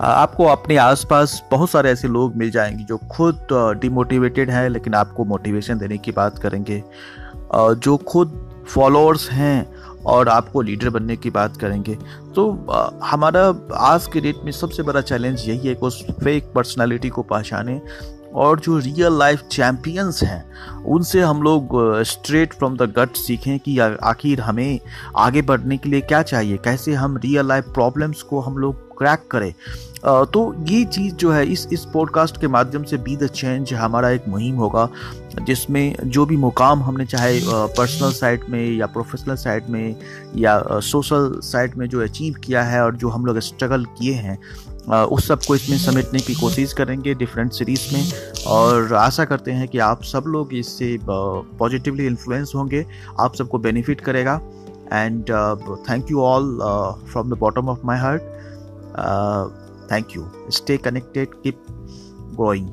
आपको अपने आसपास बहुत सारे ऐसे लोग मिल जाएँगे जो खुद डिमोटिवेटेड हैं, लेकिन आपको मोटिवेशन देने की बात करेंगे। जो खुद फॉलोअर्स हैं और आपको लीडर बनने की बात करेंगे। तो हमारा आज के डेट में सबसे बड़ा चैलेंज यही है कि उस फेक पर्सनालिटी को पहचाने और जो रियल लाइफ चैम्पियंस हैं, उनसे हम लोग स्ट्रेट फ्रॉम द गट सीखें कि आखिर हमें आगे बढ़ने के लिए क्या चाहिए, कैसे हम रियल लाइफ प्रॉब्लम्स को हम लोग क्रैक करें। तो ये चीज़ जो है इस इस पॉडकास्ट के माध्यम से बी द चेंज हमारा एक मुहिम होगा, जिसमें जो भी मुकाम हमने चाहे पर्सनल साइड में या प्रोफेशनल साइड में या सोशल साइड में जो अचीव किया है और जो हम लोग स्ट्रगल किए हैं उस सबको इसमें समेटने की कोशिश करेंगे डिफरेंट सीरीज़ में। और आशा करते हैं कि आप सब लोग इससे पॉजिटिवली इन्फ्लुएंस होंगे, आप सबको बेनिफिट करेगा। And thank you all from the bottom of my heart Uh, thank you. Stay connected. Keep growing.